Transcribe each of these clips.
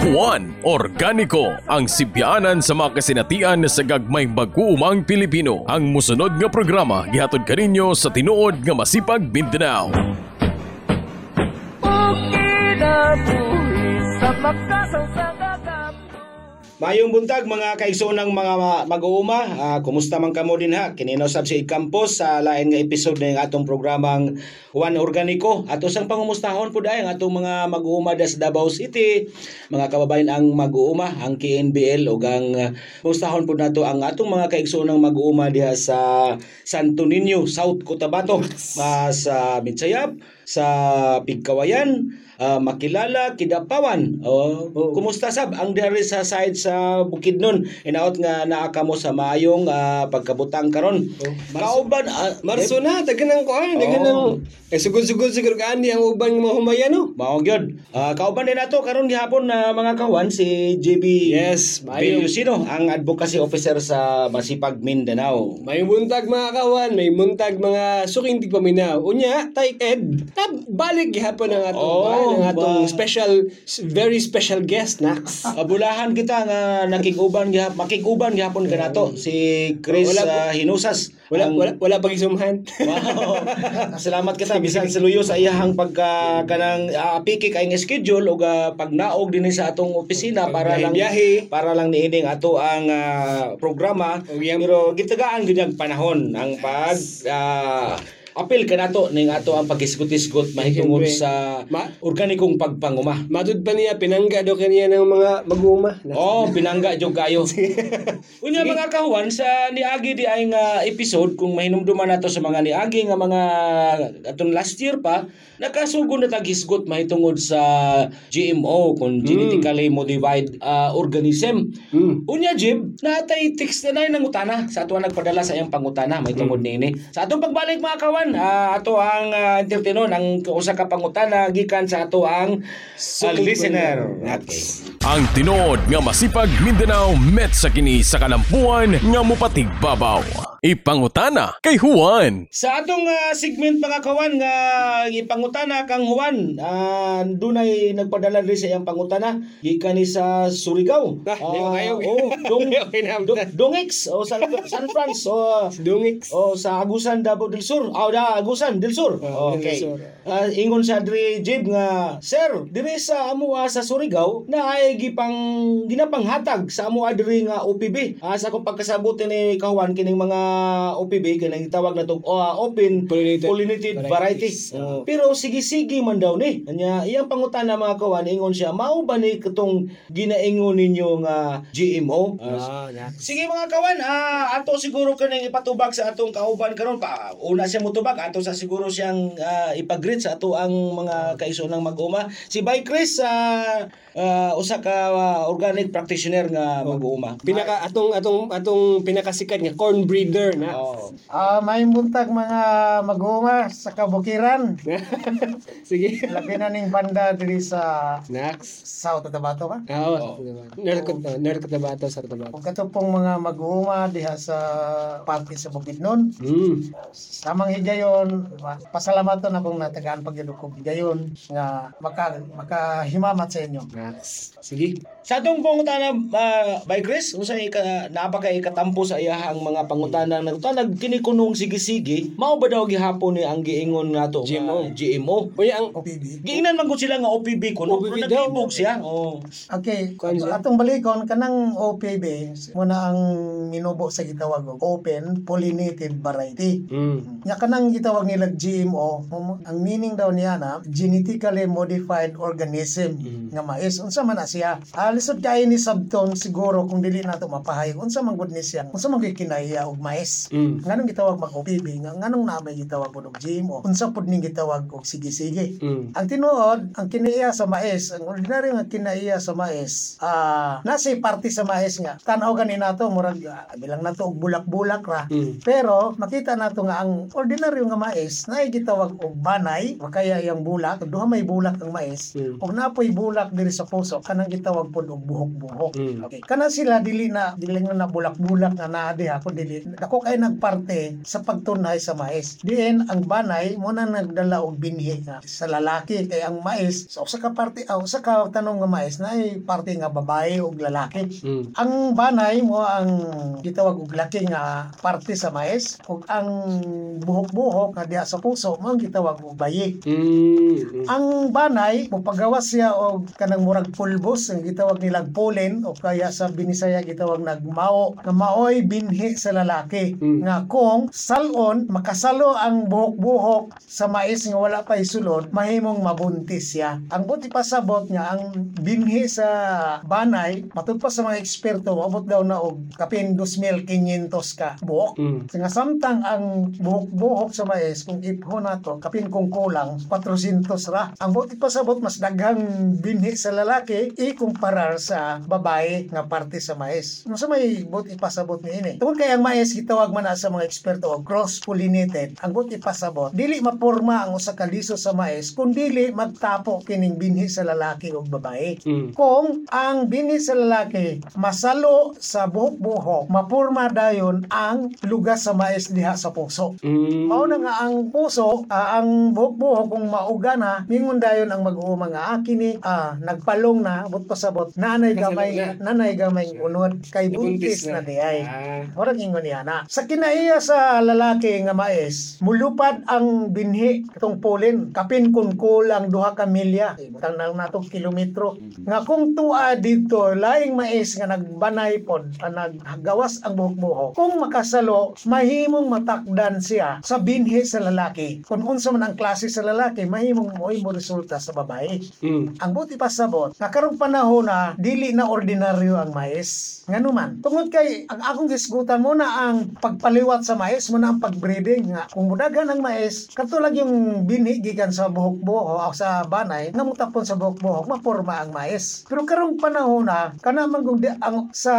Juan Organiko ang sibyanan sa mga kasinatian sa gagmay mag-uumang Pilipino. Ang musunod nga programa gihatod kaninyo sa tinuod nga masipag Mindanao. Mayong buntag mga kaigsoonang mga ma- mag-uuma, Ah, kumusta man kamo din ha? Kinino sab si Campos sa lain nga episode ng atong programang Juan Organiko. Ato sang pangumustahon pud ay ang atong mga mag-uuma da sa Davao City, mga kababayan ang mag-uuma, ang KNBL ug ang uh, mustahon pud nato ang atong mga kaigsoonang mag-uuma diha sa Santo Niño, South Cotabato, ah, sa Mitsayap, sa Pigkawayan, ah, Makilala, Kidapawan. Oh, kumusta sab ang diri sa side sa Bukidnon? Inaot nga naa kamo sa maayong ah, pagkabutang karon. Kauban ah, Marso na, dagan ang kuan, dagan ang eh sugod-sugod siguro gaani ang uban mga humayan no. Mao gyud. Ah, kauban din nato karon gihapon na mga kawan si JB Yes, maayo. Villusino, ang advocacy officer sa Masipag Mindanao. May buntag mga kawan, may buntag mga suking tigpaminaw. Unya, tay Ed, tab balik gihapon ang atong Oh, ang atong ba- special very special guest Nax. Abulahan kita nga nakiguban gihap makiguban gihapon kanato si Chris Wala- ah, Hinusas. Wala Ang- wala wala pag isumhan. Wow. Salamat kita bisan sa luyo sa iyahang pagka kanang uh, piki kay nga schedule ug ah, pagnaog dinhi sa atong opisina para lang Biyahe. para lang niining ato ang ah, programa O, yan. pero gitagaan gyud ang panahon ang pag ah, apil kanato ning ato ang pagisgot-isgot mahitungod sa Ma- organikong pagpanguma. Matud pa niya pinangga daw kaniya ng mga mag-uuma. Oh, pinangga jud kayo. Unya mga kahuan sa niagi di ay nga episode kung mahinumduman nato sa mga niagi nga mga atong last year pa nakasugod na taghisgot mahitungod sa GMO kung genetically modified uh, organism. Hmm. Unya Jib, natay text na nang utana sa ato nagpadala sa iyang pangutana may tungod nini. Sa atong pagbalik mga kawan, ah, ato ang uh, entertainon ang usa ka pangutana gikan sa ato ang ah, listener. Okay. Ang tinuod nga masipag Mindanao met sa kini sa kalampuan nga mupatig babaw. Ipangutana kay Juan. Sa atong ah, segment mga kawan nga ipangutana kang Juan, ah, dunay nagpadala rin sa iyang pangutana gikan ni sa Surigao. Ah, ayaw. oh, dong, Okay na. do, Dongex o San, San Franz o Dungix. o sa Agusan Davao del Sur. Oh, da Agusan del Sur. Oh, del okay. Sur. Ah, ingon sa diri Jib nga, Sir, diri sa amuha sa Surigao na ay gipang ginapanghatag sa amuha diri nga OPB. Ah, sa akong pagkasabot ni kawan kining mga OPB kanang gitawag na tong ah, open Pollinated pollinated variety. varieties. Oh. Pero sige-sige man daw ni. Anya iyang pangutana mga kawan ingon siya, mao ba ni katong ginaingon ninyo nga GMO? Ah, Ah, Nax. Sige mga kawan, ah ato siguro kanang ipatubag sa atong kauban karon pa. Una siya mutubag, ato sa siguro siyang ah, ipag-greet sa ato ang mga kaigsoonang mag-uma. Si Bay Chris sa usa ka ah, organic practitioner nga mag-uma. Pinaka atong atong atong pinakasikat nga corn breeder na. Oh. Ah, may buntag mga mag-uuma sa kabukiran. Sige. Labi na ning banda diri sa Nax. South Cotabato ba? Ah, Oo, Nerkot Nerkot na bata sa Tabato. Kung kato pong mga mag-uuma diha sa party sa Bukidnon, Hmm. samang higayon, pasalamatan akong natagaan pagyud ko higayon nga maka makahimamat sa inyo. Nax. Sige. Sa atong pangutana uh, Bay Chris, unsa ka napaka ikatampo sa iyahang mga pangutana nagtanag kini kunong sige-sige, mao ba daw gihapon ni ang giingon nato GMO. nga GMO? Unya ang OPB. Giingnan man gud sila nga OPB kuno, OPB pero daw. nagtibok siya. Oh. Okay, atong balikon kanang OPB muna ang minubo sa gitawag og open pollinated variety. Hmm. Nya kanang gitawag nila GMO, ang meaning daw niya na genetically modified organism nga mais. Unsa man na siya? Ah, lisod kay ni sabton siguro kung dili nato mapahayag unsa man gud ni siya. Unsa man kinaiya og mais. Hmm. Nganong gitawag nga nganong na may gitawag og GMO? Unsa pud ning gitawag og sige-sige? Hmm. Ang tinuod, ang kinaiya sa mais, ang ordinary nga kinaiya sa mais, ah, nasa parte sa mais nga. Tanaw gani nato murag ah, bilang nato og bulak-bulak ra. Hmm. Pero makita nato nga ang ordinaryo nga mais na gitawag og banay, o kaya iyang bulak, duha may bulak ang mais. Hmm. Ug napoy bulak diri sa puso, kanang gitawag pod og buhok-buhok. Hmm. Okay. Kana sila dili na dili na bulak-bulak nga naa diha kun dili ako kay nagparte sa pagtunhay sa mais. Diin ang banay mo na nagdala og binhi nga sa lalaki kay ang mais sa usa ka parte aw sa ka tanong nga mais na ay parte nga babae ug lalaki. Mm. Ang banay mo ang gitawag og laki nga parte sa mais ug ang buhok-buhok nga diha sa puso mo ang gitawag og bayi. Mm. Ang banay, mupagawas siya og kanang murag pulbos, ang gitawag nilang pollen o kaya sa Binisaya gitawag nagmao, nga maoy binhi sa lalaki. Mm. Nga kung salon, makasalo ang buhok-buhok sa mais nga wala pa isulod, mahimong mabuntis siya. Ang buti pasabot nga ang binhi sa banay, matud pa sa mga eksperto, maabot daw na og kapin 2,500 ka buhok. Mm. Nga samtang ang buhok-buhok sa mais, kung ipho na to, kapin kung kulang, 400 ra. Ang buti pasabot, mas daghang binhi sa lalaki, ikumparar sa babae nga parte sa mais. Ano sa may buti pasabot ni ini? Tungkol kay ang mais, gitawag man na sa mga eksperto og cross-pollinated, ang buti pasabot, dili maporma ang usa ka liso sa mais, kung dili magtapo kining binhi sa lalaki o babae. Mm. Kung ang bini sa lalaki masalo sa buhok-buhok, mapurma dayon ang lugas sa mais diha sa puso. Mm. Mao na nga ang puso, ah, ang buhok-buhok kung mauga na, mingon dayon ang mag-uuma nga ah, kini ah, nagpalong na, abot pasabot, nanay gamay, na. nanay gamay unod, kay buntis na diay. Ah. Orang ingon niya na. Sa kinaiya sa lalaki nga mais, mulupad ang binhi katong pollen. Kapin kun kulang duha ka milya. Ibutang na natong kilometro. Nga kung tua dito, laing mais nga nagbanay pod, naggawas ang buhok-buhok. Kung makasalo, mahimong matakdan siya sa binhi sa lalaki. Kung unsa man ang klase sa lalaki, mahimong mo mo resulta sa babae. Mm. Ang buti pa sabot, nga karong panahon na dili na ordinaryo ang mais. Nga naman, tungod kay ang akong gisgutan mo na ang pagpaliwat sa mais, mo na ang pagbreeding nga. Kung mudagan ang mais, katulad yung binhi gikan sa buhok-buhok o sa banay, nga mutapon sa buhok-buhok, maporma ang mais. Pero karong panahon na, kana man kung ang sa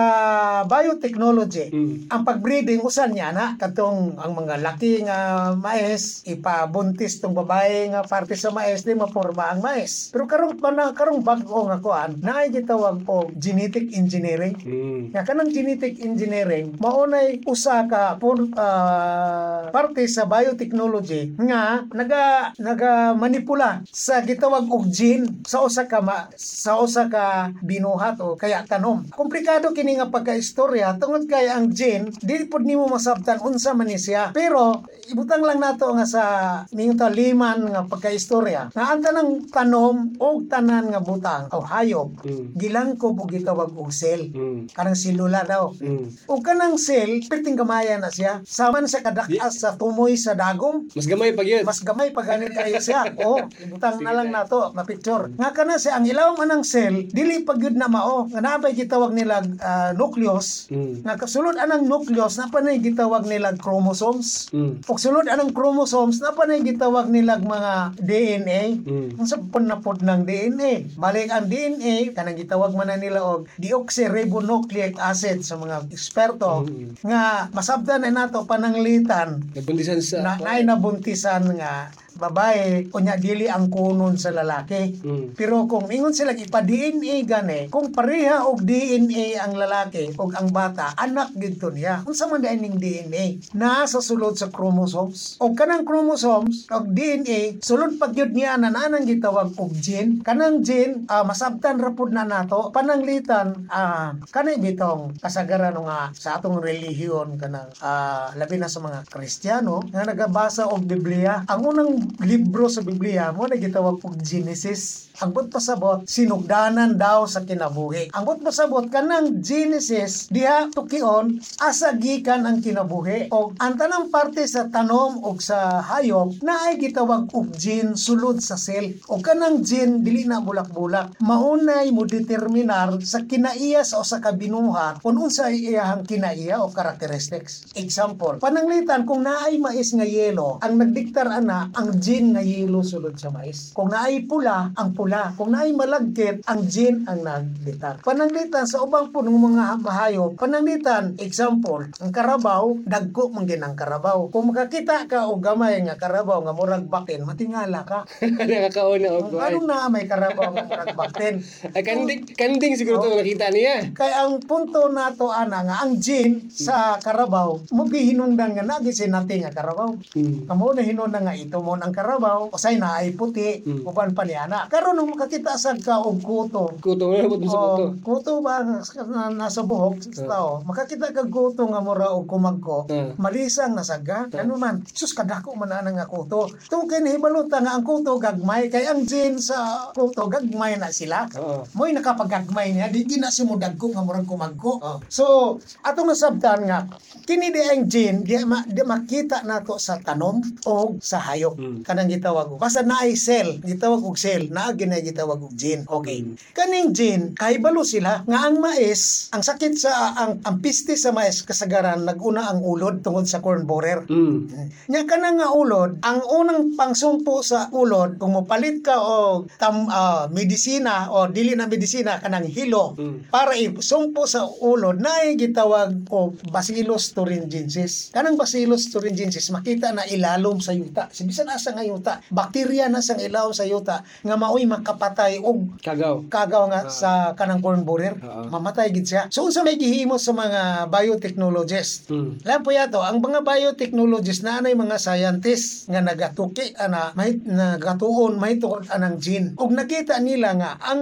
biotechnology, Mm. ang pagbreeding usan niya na katong ang mga laki nga mais ipabuntis tong babae nga parte sa mais di maporma ang mais pero karong pana karong bag-o nga kuan naay gitawag og genetic engineering Mm. nga kanang genetic engineering maunay usa ka pur, ah, parte sa biotechnology nga naga naga manipula sa gitawag og gene sa usa ka ma, sa usa ka binuhat o kaya tanom komplikado kini nga pagkaistorya tungod kay ang gene dili pud nimo masabtan unsa man ni siya pero ibutang lang nato nga sa ningon ta liman nga pagkaistorya nga ang tanang tanom o tanan nga butang o hayop Mm. gilangkob og gitawag og cell Mm. kanang silula daw Mm. o kanang cell perting gamaya na siya saman sa kadakas sa tumoy sa dagom Mas gamay pag yun. mas gamay pa ganit kayo siya. O, ibutang na lang nato, ma-picture. Nga kana siya, ang ilawang anang cell, dili pag yun na mao. Nga nabay gitawag nila ah, nucleus. Mm. Nga kasulod anang nucleus, na panay gitawag nila chromosomes. Mm. O sulod anang chromosomes, na panay gitawag nila mga DNA. Mm. Kung sa punapod ng DNA. Balik ang DNA, kanang gitawag man na nila og deoxyribonucleic acid sa mga eksperto Mm. nga masabdan na nato pananglitan. Nagbundisan sa... na naay nabuntisan nga babae unya dili ang kunon sa lalaki. Mm. Pero kung ingon sila ipa-DNA gani, kung pareha og DNA ang lalaki og ang bata, anak gidto niya. Unsa man dayon ning DNA? Na sa sulod sa chromosomes. Og kanang chromosomes og DNA, sulod pag yun niya na nanang gitawag og gene. Kanang gene, ah, masabtan ra pud na nato. Pananglitan, ah, kanay bitong kasagaran nga sa atong relihiyon kanang ah, labi na sa mga Kristiyano nga nagabasa og Biblia. Ang unang libro sa Biblia mo na gitawag og Genesis. Ang but pasabot sinugdanan daw sa kinabuhi. Ang but pasabot kanang Genesis diha tukion asa gikan ang kinabuhi og ang tanang parte sa tanom og sa hayop na ay gitawag og gene sulod sa cell. O kanang gene dili na bulak-bulak. Maunay mo determinar sa kinaiya sa usa ka binuhat kung unsa ay iyahang kinaiya o characteristics. Example, pananglitan kung naay mais nga yelo, ang nagdiktar ana ang gene nga yellow sulod sa mais. Kung naay pula, ang pula. Kung naay malagkit, ang gene ang naglitan. Pananglitan sa ubang punong mga mahayop, pananglitan, example, ang karabaw, dagko man gin ang karabaw. Kung makakita ka o gamay nga karabaw nga murag bakin, matingala ka. Nakakauna og Kung anong na may karabaw nga murag bakin. Ay kanding kanding siguro to nakita niya. Kaya ang punto nato ana nga ang gene sa karabaw mo gihinungdan nga nagi sinati nga karabaw. Mm. Kamo na hinungdan nga ito mo ang karabaw usay na ay puti Mm. uban pa ni ana. Karon nung makakita sad ka og kuto. Kuto mo na sa kuto. Kuto ba nga na, nasa buhok sa tao. Makakita ka kuto nga mura og kumagko. Mm. Malisang nasaga. Ano man, sus kadako man ana nga kuto. Tung kay nahibaluta nga ang kuto gagmay kay ang gene sa kuto gagmay na sila. Oo. Mo'y nakapagagmay niya, di, di na si mo dagko nga murag kumagko. So, atong nasabtan nga, kini di ang gene, di, ma, di makita nato sa tanom o sa hayop. Mm. Kanang gitawag og. Basta na ay cell, gitawag og cell, naa gina gitawag og gene. Okay. Kaning gene, kahibalo sila nga ang mais, ang sakit sa ang ang piste sa mais kasagaran naguna ang ulod tungod sa corn borer. Mm. Nya ka nga ulod, ang unang pangsumpo sa ulod, kung mopalit ka o tam, ah, medisina o dili na medisina kanang hilo Mm. para isumpo sa ulod na gitawag o Bacillus thuringiensis. Kanang Bacillus thuringiensis makita na ilalom sa yuta. Si bisan asa nga yuta, bakterya na sang ilawom sa yuta nga maoy makapatay og Kagaw. kagaw nga sa kanang corn borer. Oo. Mamatay gid siya. So unsa may gihimo sa mga biotechnologists? Mm. Alam po yato, ang mga biotechnologists na anay mga scientists nga nagatuki ana may nagatuon may tukod anang gene. Ug nakita nila nga ang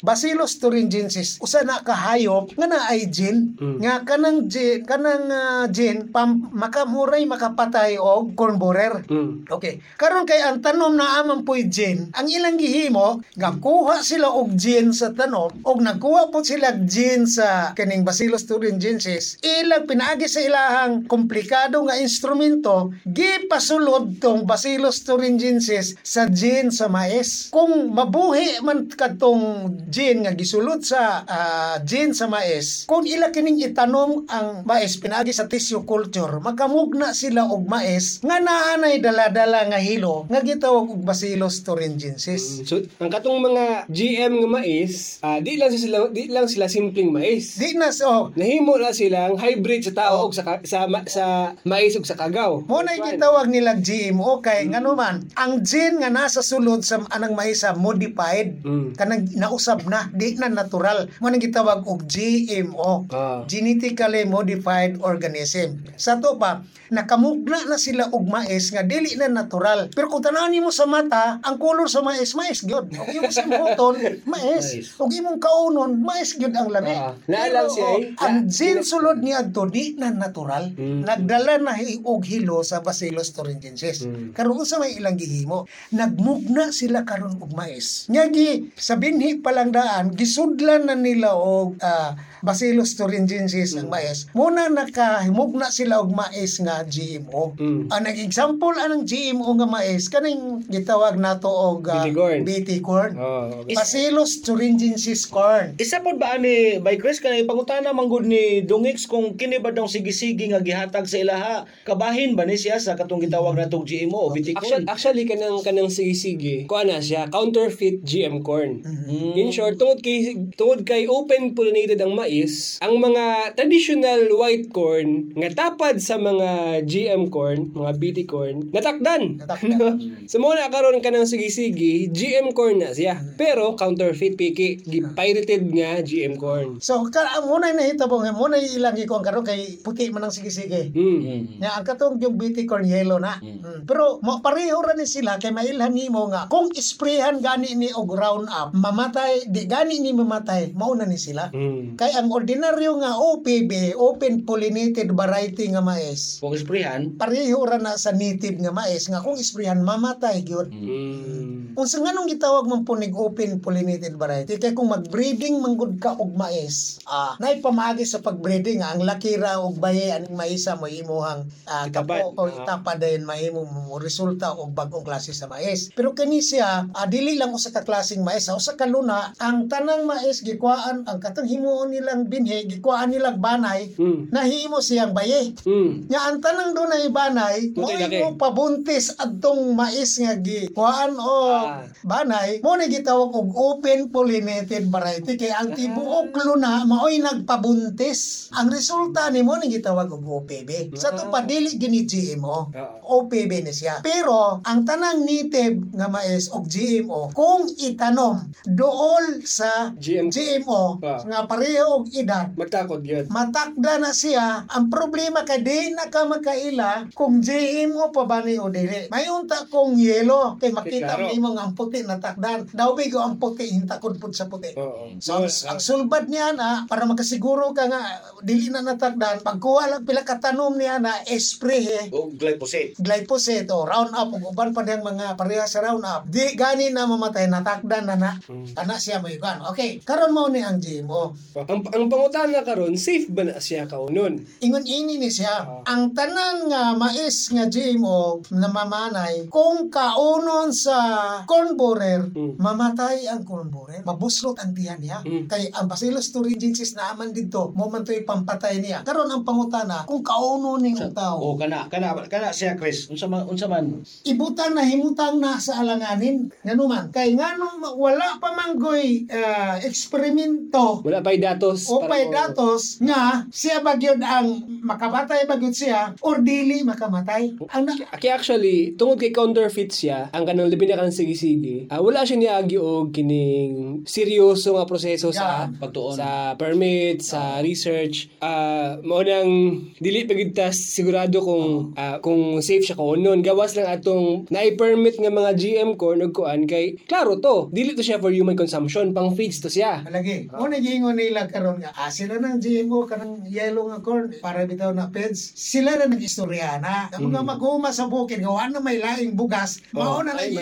Bacillus thuringiensis usa na kahayop nga na ay gene Mm. nga kanang gene kanang ah, gene pam, makamuray makapatay og corn borer. Mm. Okay. Karon kay ang tanom na amang po'y gene, ang ilang gihimo, gakuha sila og gene sa tanom, og nagkuha po sila gene sa kaning Bacillus thuringiensis, ilang pinaagi sa ilahang komplikado nga instrumento, gipasulod tong Bacillus thuringiensis sa gene sa mais. Kung mabuhi man kadtong gene nga gisulod sa ah, gene sa mais, kung ila kining itanom ang mais pinaagi sa tissue culture, makamugna sila og mais nga naanay dala-dala nga hilo nga gitawag og Bacillus thuringiensis. So, ang katong mga GM nga mais, ah, di lang sila di lang sila simpleng mais. Di na so Nahimo na silang hybrid sa tao ug sa ka- sa ma- sa mais ug sa kagaw. mo na gitawag nila GMO kay ngano man ang gene nga nasa sulod sa anang mais sa modified Mm. kanang nausab na di na natural mo na gitawag og GMO Ah. genetically modified organism. Sa to pa, nakamugna na sila og mais nga dili na natural. Pero kung tanaw nimo sa mata, ang color sa mais, mais gyud. Og imong simuton, mais. Og imong kaunon, mais gyud ang lami. Ah, naalam siya, eh. ang gene sulod ni adto di na natural. Mm. Nagdala na og hilo sa Bacillus thuringiensis. Mm. Karon sa may ilang gihimo, nagmugna sila karon og mais. Nya gi sa binhi pa lang daan gisudlan na nila og ah, Bacillus thuringiensis ang mais. Muna nakahimugna sila og mais nga GMO. Mm. Ang nag-example anang GMO nga mais kaning gitawag nato og ah, BT corn. BT corn. Oh, okay. Bacillus thuringiensis corn. Isa pod ba ani by Chris kanay pangutana manggod ni Dungix kung kini ba daw sige-sige nga gihatag sa ilaha kabahin ba ni siya sa katong gitawag natong GMO o bitikon? Actually, actually kanang kanang sige-sige, kuha na siya, counterfeit GM corn. Mm-hmm. In short, tungod kay tungod kay open pollinated ang mais, ang mga traditional white corn nga tapad sa mga GM corn, mga BT corn, natakdan. Natakdan. so mo na karon kanang sige-sige, GM corn na siya. Pero counterfeit piki, pirated nga GM corn. So, ka muna na hitabo nga muna ilang iko ang karon kay puti man ang sige-sige. Mm. Nya ang katong yung BT corn yellow na. Mm. Pero mo pareho ra ni sila kay mailhan nimo nga kung isprehan gani ni og round up, mamatay di gani ni mamatay, mao na ni sila. Mm. Kay ang ordinaryo nga OPB, open pollinated variety nga mais, Kung isprehan, pareho ra na sa native nga mais nga kung isprehan mamatay gyud. Mm. Unsa nganong gitawag man punig open pollinated variety kay kung magbreeding manggod ka og mais, ah nay pamaagi sa pagbreeding ah, ang laki ra og baye aning maisa mo imuhang ah, kapo o itapad dayon mahimo mo resulta og bagong klase sa mais. Pero kani siya ah, dili lang usa ka klaseng mais, ah, usa ka luna ang tanang mais gikuhaan ang katong himuon nilang binhi gikuhaan nilang banay Mm. nahimo siyang baye. Mm. Nga ang tanang doon ay banay, mo pabuntis adtong mais nga gi kuan o Ah. Banay mo ni gitawag og open pollinated variety kay ang tibuok luna maoy nagpabuntis. Ang resulta ni mo ni gitawag og OPB. Sa to pa dili gini GMO. Ah. OPB ni siya. Pero ang tanang native nga mais og GMO kung itanom dool sa GM. GMO Ah. nga pareho og edad Magtakod yun. matakda na siya ang problema kay di na ka makaila kung GMO pa ba ni o dili may unta kong yelo kay makita mo nga ang puti na takdan daw bigo ang puti hintakod pud sa puti Oo. So, ang, ang sulbad niya na, para makasiguro ka nga, dili na natakdan, pagkuha lang pila katanom niya na espray O glyphosate. glyphosate o Roundup o uban pa niyang mga pareha sa Roundup di gani na mamatay natakdan na na ana siya mo ikan okay karon mo ni ang GMO Ang, ang pangutana karon safe ba na siya kaunon? ingon ini ni siya Ah. ang tanan nga mais nga GMO na mamanay kung kaunon sa corn borer Mm. mamatay ang corn borer mabuslot ang tiyan niya Mm. kay ang Bacillus thuringiensis na aman dito mo man to'y pampatay niya karon ang pangutana kung kaunon ning O tao kana kana kana siya Chris. Unsa man unsa man ibutang na himutang na sa alanganin ngano man kay ngano ma- wala pa manggoy ah, eksperimento Wala pa'y datos. o pay datos nga siya bagyod ang makamatay bagyod siya or dili makamatay ang na, Kaya actually, tungod kay counterfeit siya, ang kanang labi na kanang sige-sige, ah, wala siya niagi og kining seryoso nga proseso sa Yeah. Pagtuon. sa permit, sa research. Ah, mao nang dili pa gid ta sigurado kung ah, kung safe siya kaunon. Gawas lang atong na-permit nga mga GM corn ug kuan kay klaro to, dili to siya for human consumption, pang feeds to siya. Lagi. Mo na gingon nila karon nga ah, sila ng GMO kanang yellow nga corn para bitaw na peds. Sila na nag-istoryana. Ang mga maguma sa bukid gawa na may laing bugas, mao na lang Ay,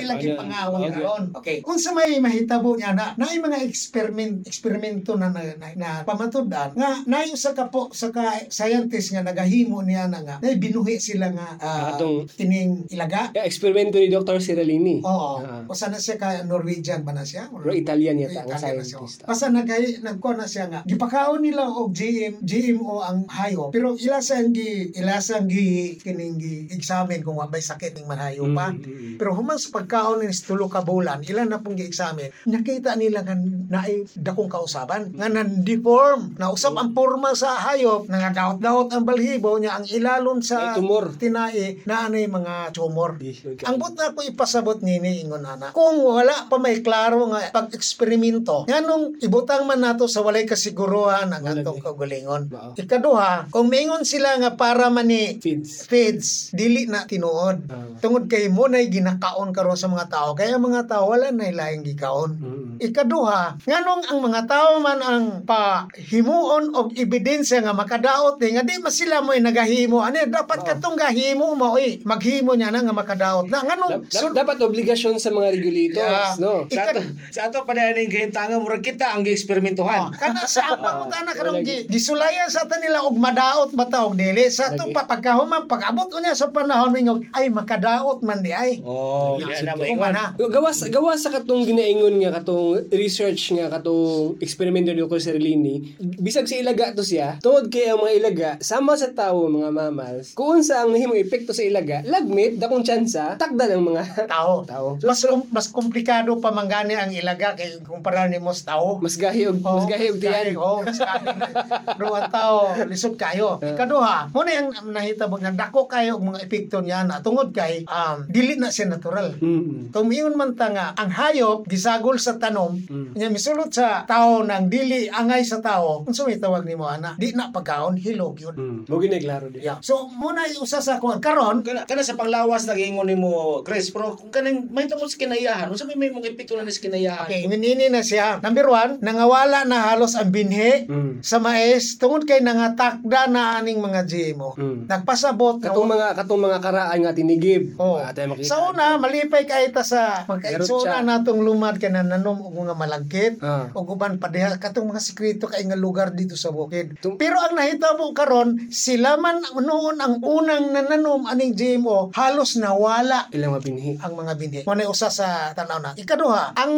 pangawang okay. karon. Okay. Unsa may mahitabo niya na naay mga experiment eksperimento na na, na, na pamatudan nga naay usa ka po sa ka scientist nga nagahimo niya na nga nay binuhi sila nga ah, Atong- kining ilaga. Kaya eksperimento ni Dr. Ciralini. Oo. Ah. Usa na siya ka Norwegian ba na siya? Or- Pero Italian yata ang scientist. Basta nagkay nagkuha na siya nga. Gipakaon nila og GM GMO ang hayop pero ila sang gi ila sang gi kining gi examine kung wabay sakit ning manhayo pa. Mm, mm, mm. Pero human sa pagkaon ni tulo ka bulan, ilan na pong gi-examine, nakita nila nga naay dakong kausaban nga nan-deform. Na usap ang porma sa hayop, nangadaot-daot ang balhibo niya ang ilalom sa tumor. tinai na anay mga tumor. Ang but na ko ipasabot nini ingon ana. Kung wala pa may klaro nga pag-eksperimento, nganong ibutang man nato sa walay kasiguruhan ang atong kaugalingon. Ikaduha, kung maingon sila nga para man ni Feeds. feeds, dili na tinuod. Ah. Tungod kay mo na ginakaon karon sa mga tao, kaya ang mga tao wala na laing gikaon. Mm. Ikaduha, nganong ang mga tao man ang pahimuon og ebidensya nga makadaot ni nga di mas sila mo nagahimo ani dapat katong gahimo mo oy maghimo niya na nga makadaot na nganong Dap- dap- dapat obligasyon sa mga regulators, Yeah. no? sa ato, sa ato pa dahil yung kahintangan murag kita ang gi-eksperimentuhan. kana sa mo na karong Wala gi gisulayan sa ta nila og madaot ba ta og dili sa to Lagi. pa pagkahuman pag-abot unya sa panahon mingog ay makadaot man di ay Oh, Yeah, na. Na. gawas gawas sa katong ginaingon nga katong research nga katong eksperimento ni Dr. Serlini bisag si ilaga to siya tungod kay ang mga ilaga sama sa tawo mga mammals kung sa ang nahimong epekto sa ilaga lagmit dakong tsansa takda ng mga tao tao mas kom- mas komplikado pa mangani ang ilaga kay kumpara ni mos tao mas gahi og mas gahi og tiyan Oh, mas gahi. Ruwan tao, lisod kayo. Ikaduha, mo na yung nahitabo nga dako kayo mga epekto niya na tungod kay um, dili na siya natural. Mm. Kung miyon man ta nga, ang hayop gisagol sa tanom, Mm. nya misulot sa tao nang dili angay sa tao. Unsa may tawag nimo ana? Di na pagkaon hilog yun. Mm. Mo ginaglaro di. Yeah. So muna usa sa kuan karon kana kana sa panglawas nagingon nimo Chris pero kung kanang may tungkol sa kinayahan unsa may mga epekto na sa kinayahan Okay, nginini na siya. Number one, nangawala na halos ang binhi Mm. sa mais tungod kay nangatakda na aning mga GMO. Mm. Nagpasabot Katong mga katong mga karaan nga tinigib. Oh. Makita. Sa una, malipay kay ta sa magkaigsoon Garot siya. natong lumad kay nanom og mga malagkit Ah. o guban pa diha katong mga sekreto kay nga lugar dito sa bukid. Tung- Pero ang nahitabo karon sila man noon ang unang nananom aning GMO halos nawala Ilang mabinhi. ang mga binhi. Muna usa sa tanaw na. Ikaduha, ang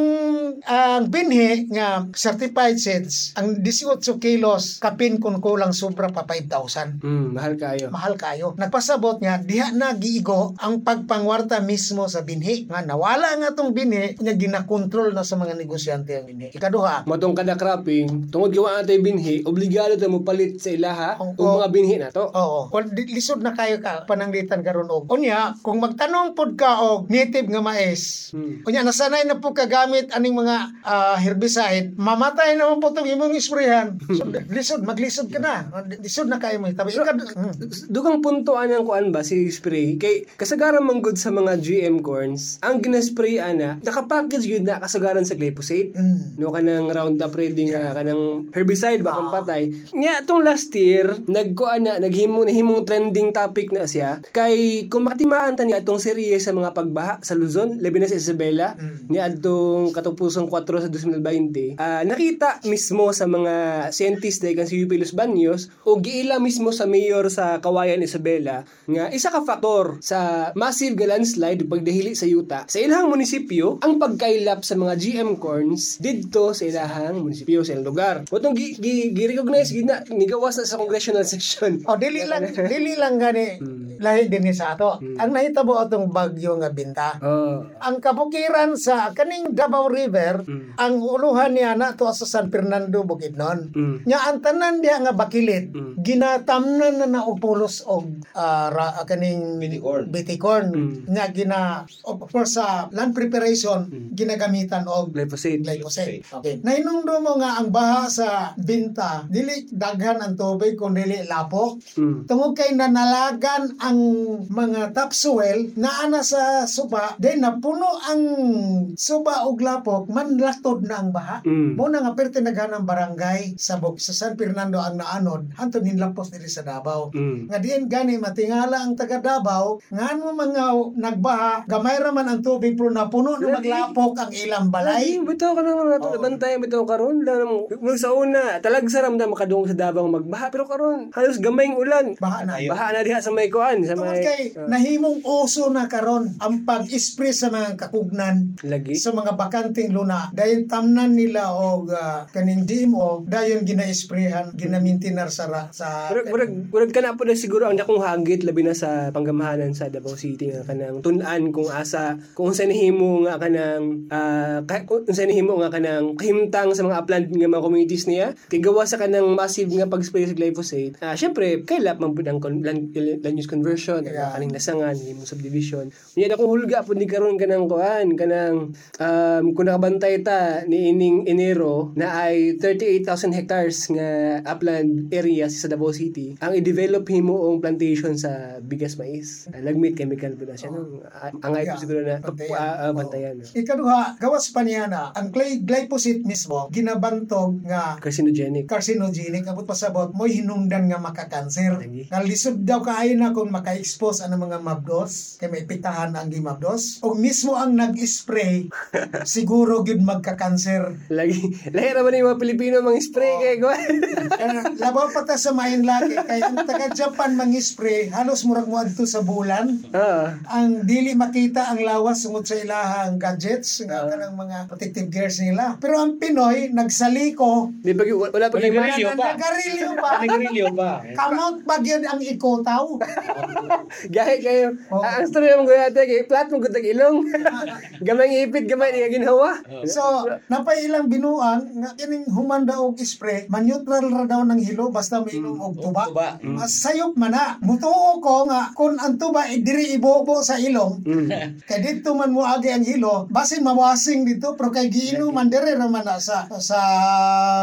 ang binhi nga certified seeds, ang 18 kilos kapin kung kulang sobra pa 5,000 Hmm, mahal kayo. mahal kayo. Nagpasabot nga diha na giigo ang pagpangwarta mismo sa binhi. Nga nawala nga tong binhi nga ginakontrol na sa mga negosyante ang binhi. Ikaduha, Matong kada cropping, tungod gawa natin binhi, obligado tayo mopalit sa ilaha Oo. o mga binhi na to. Oo. Di- lisod na kayo ka pananglitan karon og. Unya, kung magtanong pod ka og native nga mais. Hmm. Unya nasanay na po kagamit aning mga ah, herbicide, mamatay na mo po tong imong isprehan. So, lisod, maglisod ka na. Lisod na kayo mo. Tabi ikad. Hmm. Dugang puntoan ang kuan ba si spray kay kasagaran man good sa mga GM corns ang ginaspray ana nakapackage yun na kasagaran sa glyphosate. Mm. no kanang Roundup Ready nga kanang herbicide ba kung patay nya tong last year nagkuan na naghimo nahimong trending topic na siya. Kay kung makatimaan ta ni atong serye sa mga pagbaha sa Luzon labi na sa Isabela ni adtong katupusong 4 sa 2020 ah, nakita mismo sa mga scientist like ang si UP Los Baños o giila mismo sa mayor sa Kawayan Isabela nga isa ka faktor sa massive landslide pagdahili sa yuta sa ilahang munisipyo ang pagkailap sa mga GM corns didto sa ilahang munisipyo sa ilang lugar. Motong gi, gi, gi-recognize gina nigawas na sa congressional section. O dili lang dili lang gani lahi din sa ato. Ang nahitabo atong bagyo nga binta. Oh. Ang kabukiran sa kaning Davao River, ang uluhan niya na to sa San Fernando Bukidnon. Mm. Nya ang tanan diha nga bakilit, Mm. ginatamnan na na upulos og ah, ra, kaning Biticorn. bitikon Mm. nga gina of course sa land preparation ginagamitan og Glyphosate. glyphosate. Okay. Nainungdo mo nga ang baha sa binta, dili daghan ang tubig kung dili lapok. Mm. Tungod kay nanalagan ang mga topsoil na ana sa suba, then napuno ang suba og lapok, manlatod na ang baha. Mm. Mo na nga perti naghanang barangay sa sa San Fernando ang naanod, hantud hinlapos diri sa Davao. Mm. Nga diin gani matingala ang taga Davao, ngano mga nagbaha, gamay ra man ang tubig pero napuno na maglapok ang ilang balay. Ay, bitaw ka naman nato Oo. bantayan bitaw karon lang mo sa una talag sa ramdam makadungog sa Davao magbaha pero karon halos gamay ang ulan. Baha na. Ayun. Baha na diha sa may kuan sa Tungod may kay nahimong uso na karon ang pag-spray sa mga kakugnan lagi. sa mga bakanting luna dahil tamnan nila og ah, kaning DMO dayon gina-sprayhan ginamintinar sa ra- sa Murag murag murag kana po na siguro ang dakong hagit labi na sa panggamahanan sa Davao City nga kanang tun-an kung asa kung unsa nihimo nga kanang ah, ka- kung unsa nihimo nga kanang kahimtang sa mga upland nga mga communities niya kay gawa sa kanang massive nga pag-spray sa glyphosate. Ah syempre kailap man pud ang con- land, land use conversion Yeah. kaning nasangan himo subdivision. Unya akong hulga pud ni karon kanang kuan kanang um, kung nakabantay ta ni ining Enero na ay 38,000 hectares nga upland area sa Davao City ang i-develop himo ang plantation sa bigas mais. Uh, lagmit chemical po na siya. No? Uh, angay po Yeah, siguro na bantayan. uh, uh, bantayan. No? Ikaduha, gawas pa niya na ang gly- glyphosate mismo ginabantog nga Carcinogenic. carcinogenic abot pasabot mo hinungdan nga makakanser. Lagi. Nga lisod daw kaayo na kung maka-expose ang mga mabdos kay may pitahan ang gimabdos. O mismo ang nag-spray siguro gyud magkakanser. Lagi. Lahi naman yung mga Pilipino mga spray kay kuan. Kaya labaw pa ta sa main lagi kay ang taga Japan mang-spray halos murag mo adto sa bulan. Ah. ang dili makita ang lawas sungod sa ilahang gadgets nga kanang mga protective gears nila. Pero ang Pinoy nagsaliko Di ba wala pa gyud Nagarilyo pa. nagarilyo pa. Nagarilyo pa. Kamot ba gyud ang ikotaw? Gahi kayo. Oo. Ah, ang story mo guyate kay flat mo gud ang ilong. gamay ng ipit gamay ni ginhawa. So, napay ilang binuang nga kining humanda og spray, man-neutral ra daw ng hilo basta miinom og tuba. tuba. Mas sayop man na. Mutuo ko nga kung ang tuba ay diri ibobo sa ilong, kay dito man mo agi ang hilo, basin mawasing dito pero kay giinuman dire ra man sa sa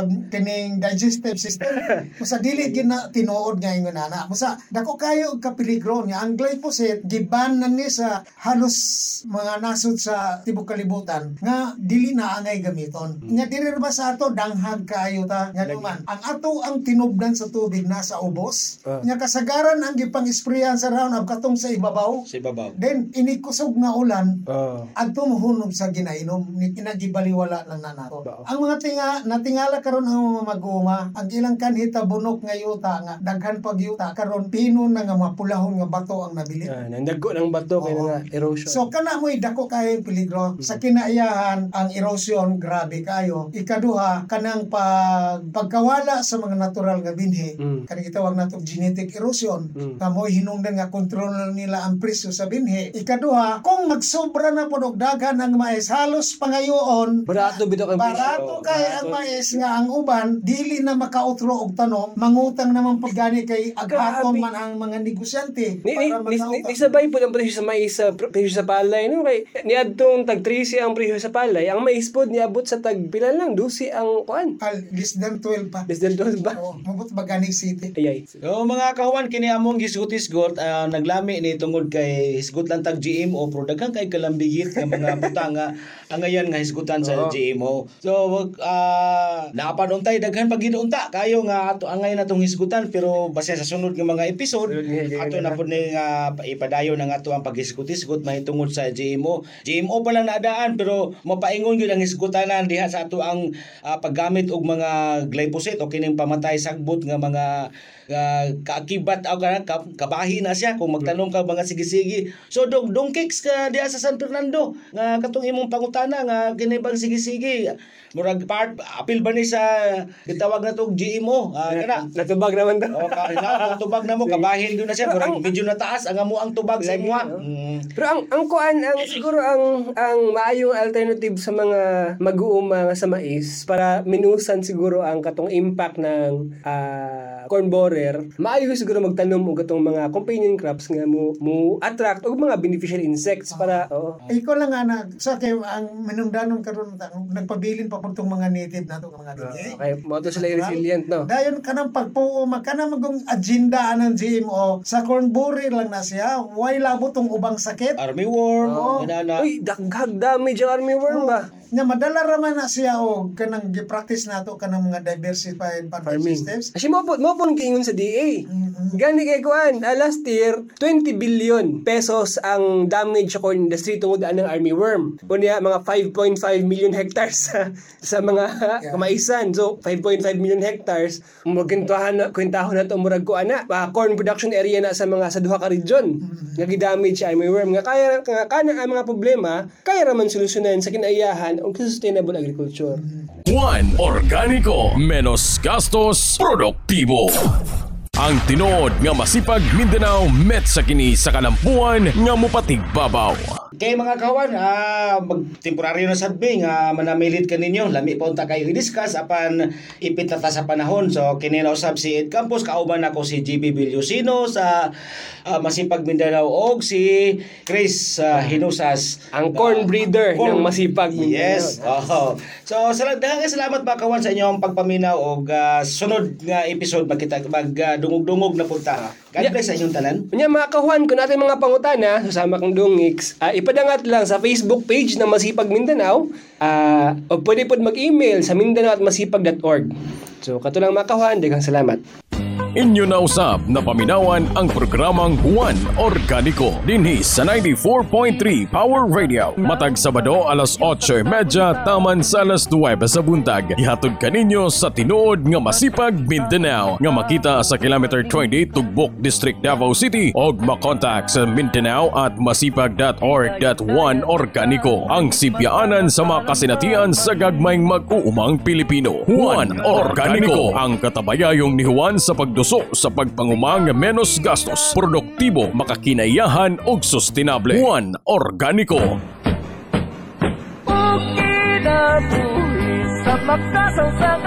kining digestive system. Musa dili gina tinuod nga ingon ana. Musa dako kayo og kapili peligro niya. Ang glyphosate, giban na ni sa halos mga nasod sa tibok kalibutan nga dili na angay gamiton. Nga dili ba sa ato danghag kaayo ta nga naman. Ang ato ang tinubdan sa tubig nasa ubos. Ah. Nga kasagaran ang gipang isprayan sa round of katong sa ibabaw. Sa ibabaw. Then inikusog nga ulan Oh. adto mohunog sa ginainom ni kinagibaliwala lang na nato. Bao. Ang mga tinga natingala karon ang mga maguma, ang ilang kanhita bunok nga yuta nga daghan pag yuta karon pino na nga mga pulahon nga bato ang nabili. Ah, nandago ng bato kay Oo. nga erosion. So kana mo dako kayo yung peligro sa kinaiyahan ang erosion grabe kayo. Ikaduha kanang pag pagkawala sa mga natural nga binhi. Mm. Kani gitawag nato genetic erosion Mm. nga mo hinungdan nga kontrol nila ang presyo sa binhi. Ikaduha kung magsobra na daghan ang mais. Halos pangayoon Barato bitaw kang Barato kay ang mais nga ang uban dili na makautro og tanom mangutang naman pag gani kay aghaton Grabe. man ang mga negosyante Ni, ni, para ni, ni, makautang. ni sabay po ang presyo sa mais sa pr- presyo sa palay no? Kay niadtong tag 13 ang presyo sa palay. Ang mais pod niabot sa tag pila lang 12 ang kuan Al, less than 12 pa. less than 12 ba Oo, mabot ba gani city? ayay So mga kahuan kini among gisgot-isgot ah, naglami ni tungod kay hisgot lang tag GMO pero daghan kay kalambigit nga mga butang nga ang ngayon nga hisgutan sa. GMO. So wag uh, naapanuntay daghan pag ginuunta kayo nga ato ang ngayon atong hisgutan pero base sa sunod nga mga episode ato na pud ni nga ipadayon ng ato ang paghisgot-hisgot mahitungod sa GMO. GMO pa lang naadaan pero mapaingon gyud ang hisgutanan diha sa ato ang ah, paggamit og mga glyphosate o kining pamatay sagbot nga mga nga kaakibat o ka, ka- kabahi na siya kung magtanong ka mga sige-sige. So dong dong kicks ka diha sa San Fernando nga katong imong pangutana nga kini bang sige-sige. Murag part apil ba ni sa gitawag na tog GMO. Ah, kana natubag naman to O ka na tubag na mo kabahin gyud na siya murag medyo na taas ang amo ang tubag sa imo. no? Mm. Pero ang ang kuan ang siguro ang ang maayong alternative sa mga mag-uuma nga sa mais para minusan siguro ang katong impact ng ah, corn borer. Maayo siguro magtanom og katong mga companion crops nga mo mo attract og mga beneficial insects para oo. Ikaw lang nga na, sa kay ang minungdanon karon nagpabilin pa pud tong mga native nato nga mga dinhi. Okay, mo to sila resilient no. Dayon kanang pagpuo magkana magong agenda ng GMO sa corn borer lang na siya. Why labo tong ubang sakit? Army worm, Oo. inana. Uy, daghag damage ang army worm ba? Nga madala raman na siya og kanang gi-practice nato kanang mga diversified farming, Farming. systems. Kasi mo po, mo po kiingon sa DA. Mhm. Gani kay kuan, ah, last year 20 billion pesos ang damage sa corn industry tungod anang army worm. Kunya mga 5.5 million hectares sa, mga kamaisan. So 5.5 million hectares, magkintahan na kwentahon na to murag ko ana, ah, corn production area na sa mga sa duha ka region. Nga gi-damage sa army worm nga kaya nga kana ang mga problema, kaya raman solusyonan sa kinaiyahan og sustainable agriculture. Juan Organico Menos gastos Produktibo Ang tinuod nga masipag Mindanao met sa kini sa kalampuan nga mupatigbabaw. Kay mga kawan, ah magtemporaryo na sadbi nga manamilit ka ninyo. Lami pa unta kayo i-discuss apan ipit na ta sa panahon. So kini na usab si Ed Campos kauban ako si GB Villusino sa ah, Masipag Mindanao og si Chris ah, Hinusas. Ang corn breeder ng Masipag Mindanao. Yes. Oh. So sa daghang salamat mga kawan sa inyong pagpaminaw og ah, sunod nga episode magkita mag ah, dungog-dungog na punta. God Yeah. bless sa inyong tanan. Kunya mga kahuan, kung natin mga pangutana, susama kang dungix, ah, ipadangat lang sa Facebook page ng Masipag Mindanao, ah, o pwede po mag-email sa mindanao at masipag.org. So, kato lang mga kahuan, daghang salamat. Inyo na usab na paminawan ang programang Juan Organico dinhi sa 94.3 Power Radio. Matag Sabado alas 8.30 taman sa alas 9 sa buntag. Ihatod kaninyo sa tinuod nga masipag Mindanao nga makita sa kilometer 20 Tugbok District Davao City og makontak sa Mindanao at masipag.org.1 Organico ang sibyaanan sa mga kasinatian sa gagmayng mag-uumang Pilipino. Juan Organico ang katabayayong ni Juan sa pagduso sa pagpangumang menos gastos, produktibo, makakinayahan ug sustainable. Juan Organico. Ukinabuhi sa makasang sa